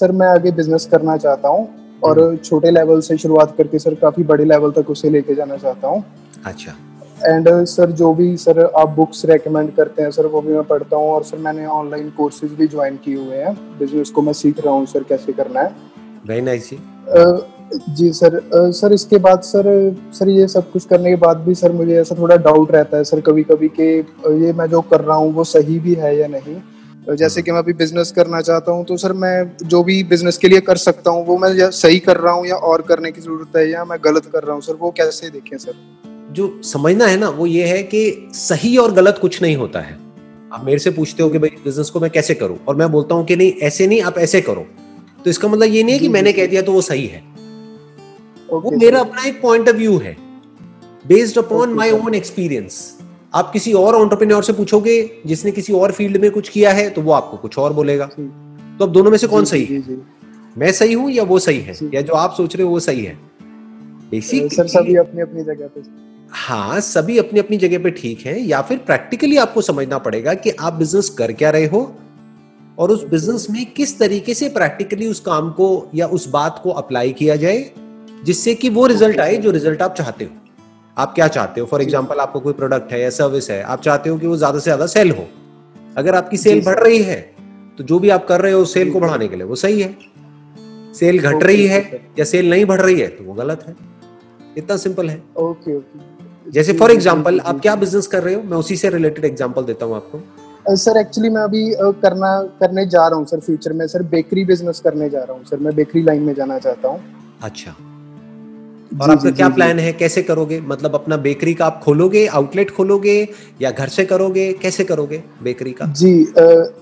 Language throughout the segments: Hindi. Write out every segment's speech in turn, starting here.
सर मैं आगे बिज़नेस करना चाहता हूँ और हम्म। छोटे लेवल से शुरुआत करके सर काफ़ी बड़े लेवल तक उसे लेके जाना चाहता हूँ। अच्छा। एंड सर जो भी सर आप बुक्स रेकमेंड करते हैं सर वो भी मैं पढ़ता हूँ और सर मैंने ऑनलाइन कोर्सेज भी ज्वाइन किए हुए हैं बिज़नेस को मैं सीख रहा हूँ सर कैसे करना है। वेरी नाइस जी। जी सर सर इसके बाद सर सर ये सब कुछ करने के बाद भी सर मुझे ऐसा थोड़ा डाउट रहता है सर कभी कभी कि ये मैं जो कर रहा हूँ वो सही भी है या नहीं। जैसे कि मैं अभी बिज़नेस करना चाहता हूँ तो सर मैं जो भी बिज़नेस के लिए कर सकता हूँ वो मैं सही कर रहा हूँ या और करने की ज़रूरत है या मैं गलत कर रहा हूँ सर वो कैसे देखें सर? जो समझना है ना वो ये है कि सही और गलत कुछ नहीं होता है। आप मेरे से पूछते हो कि भाई बिज़नेस को मैं कैसे करूँ? और मैं बोलता हूँ कि नहीं ऐसे नहीं आप ऐसे करो। तो इसका मतलब ये नहीं है कि मैंने कह दिया तो वो सही है। वो मेरा अपना एक पॉइंट ऑफ़ व्यू है based upon my own experience आप किसी और ऑन्टरप्रेन्योर से पूछोगे जिसने किसी और फ़ील्ड में कुछ किया है तो वो आपको कुछ और बोलेगा। तो अब दोनों में से कौन सही है? मैं सही हूँ या वो सही है? या जो आप सोच रहे हो वो सही है? बेसिक सर सभी अपनी अपनी जगह पे। हाँ सभी अपनी अपनी जगह पे ठीक है या फिर प्रैक्टिकली आपको समझना पड़ेगा कि आप बिज़नेस कर क्या रहे हो और उस बिज़नेस में किस तरीके से प्रैक्टिकली उस काम को या उस बात को अप्लाई किया जाए जिससे कि वो रिज़ल्ट आए जो रिज़ल्ट आप चाहते हो। आप क्या चाहते हो? फॉर एग्ज़ाम्पल आपको कोई प्रोडक्ट है या सर्विस है आप चाहते हो कि वो ज़्यादा से ज़्यादा सेल हो। अगर आपकी सेल बढ़ रही है तो जो भी आप कर रहे हो सेल को बढ़ाने के लिए वो सही है। सेल घट रही है या सेल नहीं बढ़ रही है तो वो गलत है। इतना सिंपल है। ओके ओके जैसे फॉर एग्ज़ाम्पल आप क्या बिज़नेस कर रहे हो? मैं उसी से रिलेटेड एग्ज़ाम्पल देता हूँ आपको। सर एक्चुअली मैं अभी करना करने जा रहा हूँ सर फ्यूचर में। सर बेकरी बिज़नेस करने जा रहा हूँ सर मैं बेकरी लाइन में जाना चाहता हूँ। अच्छा। और आपका क्या प्लान है? कैसे करोगे? मतलब अपना बेकरी का आप खोलोगे आउटलेट खोलोगे या घर से करोगे? कैसे करोगे बेकरी का? जी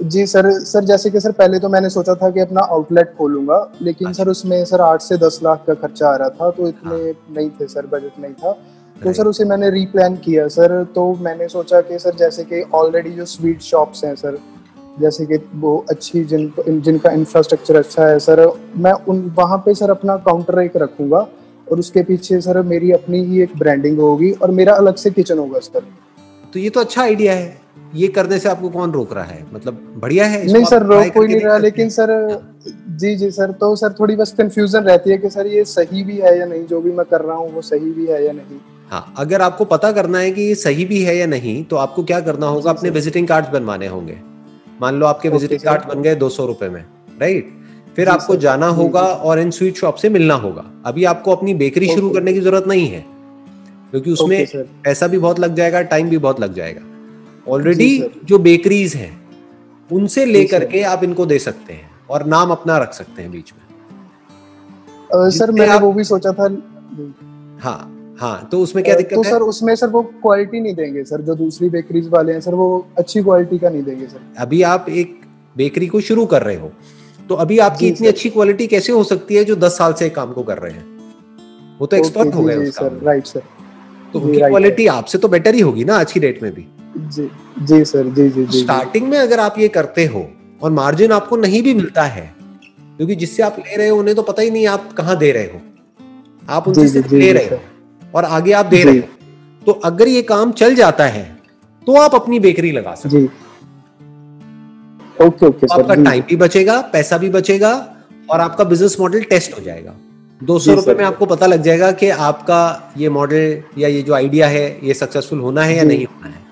जी सर सर जैसे कि सर पहले तो मैंने सोचा था कि अपना आउटलेट खोलूँगा लेकिन अच्छा। सर उसमें सर आठ से दस लाख का खर्चा आ रहा था तो इतने हाँ। नहीं थे सर बजट नहीं था। तो सर उसे मैंने रीप्लान किया सर तो मैंने सोचा कि सर जैसे कि ऑलरेडी जो स्वीट शॉप्स हैं सर जैसे कि वो अच्छी जिन जिनका इंफ्रास्ट्रक्चर अच्छा है सर मैं उन वहाँ पे सर अपना काउंटर एक रखूँगा और उसके पीछे सर मेरी अपनी ही एक ब्रांडिंग होगी और मेरा अलग से किचन होगा सर तो ये तो अच्छा आइडिया है। ये करने से आपको कौन रोक रहा है? मतलब बढ़िया है नहीं सर रोक कोई नहीं रहा लेकिन सर जी जी सर तो सर थोड़ी बस कंफ्यूजन रहती है कि सर ये सही भी है या नहीं जो भी मैं कर रहा हूँ वो सही भी है या नहीं। हाँ अगर आपको पता करना है कि ये सही भी है या नहीं तो आपको क्या करना होगा? अपने विजिटिंग कार्ड बनवाने होंगे। मान लो आपके विजिटिंग कार्ड बन गए दो सौ रुपए में राइट फिर आपको जाना होगा और इन स्वीट शॉप से मिलना होगा। अभी आपको अपनी बेकरी शुरू करने की ज़रूरत नहीं है क्योंकि उसमें पैसा भी बहुत लग जाएगा टाइम भी बहुत लग जाएगा। ऑलरेडी जो बेकरीज हैं उनसे लेकर के आप इनको दे सकते हैं और नाम अपना रख सकते हैं बीच में। सर मैंने वो भी सोचा था। हाँ हाँ तो उसमें क्या दिक्कत तो है? सर उसमें सर वो क्वालिटी नहीं देंगे सर जो दूसरी बेकरीज वाले हैं सर वो अच्छी क्वालिटी का नहीं देंगे सर। अभी आप एक बेकरी को शुरू कर रहे हो तो अभी आपकी इतनी अच्छी क्वालिटी कैसे हो सकती है जो दस साल से काम को कर रहे हैं? वो तो एक्सपर्ट हो गए सर राइट सर। तो उनकी क्वालिटी आपसे तो बेटर ही होगी ना आज की डेट में भी? जी जी सर जी जी जी स्टार्टिंग में अगर आप ये करते हो और मार्जिन आपको नहीं भी मिलता है क्योंकि जिससे आप ले रहे हो उन्हें तो पता ही नहीं आप कहाँ दे रहे हो। आप उनसे सिर्फ़ ले रहे हो और आगे आप दे रहे हो। तो अगर ये काम चल जाता है तो आप अपनी बेकरी लगा सकते ओके ओके आपका टाइम भी बचेगा पैसा भी बचेगा और आपका बिज़नेस मॉडल टेस्ट हो जाएगा। दो सौ रुपए में आपको पता लग जाएगा कि आपका ये मॉडल या ये जो आइडिया है ये सक्सेसफुल होना है या नहीं होना है।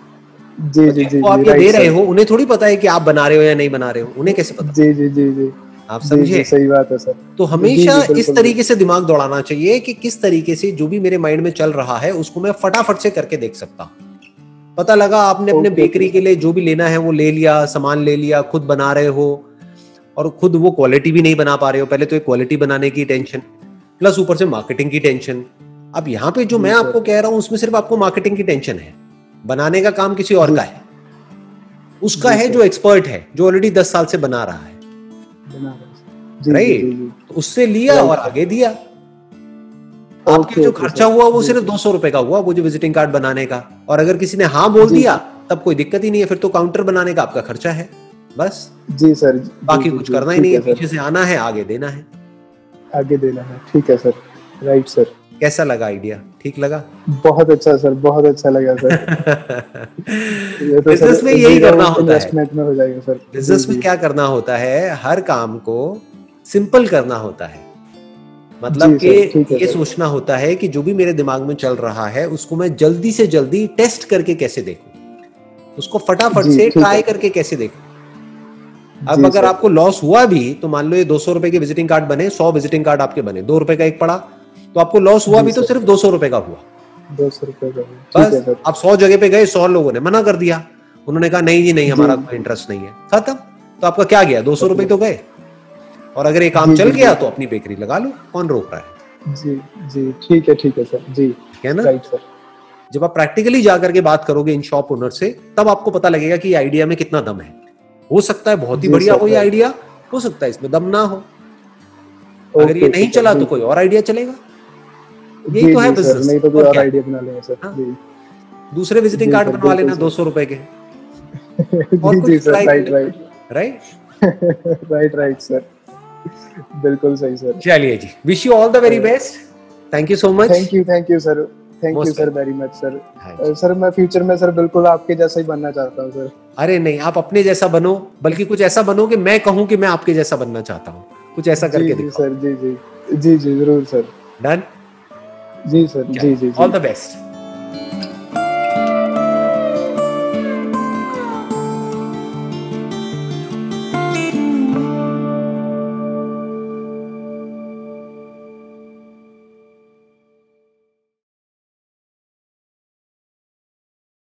जी जी जी आप ये दे रहे हो उन्हें थोड़ी पता है कि आप बना रहे हो या नहीं बना रहे हो उन्हें कैसे पता? जी जी जी जी। आप समझे? सही बात है सर तो हमेशा इस तरीके से दिमाग दौड़ाना चाहिए कि किस तरीके से जो भी मेरे माइंड में चल रहा है उसको मैं फटाफट से करके देख सकता हूँ। पता लगा आपने अपने बेकरी के लिए जो भी लेना है वो ले लिया सामान ले लिया खुद बना रहे हो और खुद वो क्वालिटी भी नहीं बना पा रहे हो। पहले तो एक क्वालिटी बनाने की टेंशन प्लस ऊपर से मार्केटिंग की टेंशन अब यहाँ पे जो मैं आपको कह रहा हूँ उसमें सिर्फ़ आपको मार्केटिंग की टेंशन है। बनाने का काम किसी और का है। उसका है जो एक्सपर्ट है जो ऑलरेडी दस साल से बना रहा है। राइट तो उससे लिया और आगे दिया। आपके जो खर्चा हुआ वो सिर्फ़ दो सौ रुपए का हुआ वो जो विजिटिंग कार्ड बनाने का। और अगर किसी ने हाँ बोल दिया तब कोई दिक्कत ही नहीं है फिर तो काउंटर बनाने का आपका खर्चा है। बस। जी सर बाकी कुछ करना ही नहीं है पीछे से आना है आगे देना है। आगे देना है। ठीक है सर. राइट सर कैसा लगा आइडिया ठीक लगा? बहुत अच्छा सर. बहुत अच्छा लगा सर. ये तो बिज़नेस में यही करना होता है। में हो जाएगा सर. बिज़नेस में क्या करना होता है? हर काम को सिंपल करना होता है। मतलब कि ये सोचना होता है कि जो भी मेरे दिमाग में चल रहा है उसको मैं जल्दी से जल्दी टेस्ट करके कैसे देखूँ? उसको फटाफट से ट्राई करके कैसे देखूँ? अब अगर आपको लॉस हुआ भी तो मान लो ये दो सौ रुपए के विजिटिंग कार्ड बने सौ विजिटिंग कार्ड आपके बने दो रुपए का एक पड़ा तो आपको लॉस हुआ भी तो सिर्फ़ दो सौ रुपए का हुआ। दो सौ रुपए का बस आप सौ जगह पे गए सौ लोगों ने मना कर दिया। उन्होंने कहा नहीं जी नहीं हमारा कोई इंटरेस्ट नहीं है। खत्म। तो आपका क्या गया? दो सौ रुपए तो गए। और अगर ये काम चल गया तो अपनी बेकरी लगा लो कौन रोक रहा है? जी जी ठीक है ठीक है सर। जी है ना? राइट सर जब आप प्रैक्टिकली जाकर के बात करोगे इन शॉप ओनर से तब आपको पता लगेगा कि आइडिया में कितना दम है। हो सकता है बहुत ही बढ़िया हो ये आइडिया हो सकता है इसमें दम ना हो। अगर ये नहीं चला तो कोई और आइडिया चलेगा। यही तो है बिज़नेस नहीं तो कोई और आइडिया बना लेंगे सर। हाँ। दूसरे विजिटिंग कार्ड बनवा लेना दो सौ रुपए के। Right right right right right sir बिल्कुल सही सर। चलिए जी wish you all the very best thank you so much thank you thank you sir thank you sir very much sir sir मैं फ्यूचर में सर बिल्कुल आपके जैसा ही बनना चाहता हूँ सर अरे नहीं आप अपने जैसा बनो बल्कि कुछ ऐसा बनो कि मैं कहूँ कि मैं आपके जैसा बनना चाहता हूँ। कुछ ऐसा करके जी सर जी जी। जी जी ज़रूर सर डन जी सर जी जी ऑल द बेस्ट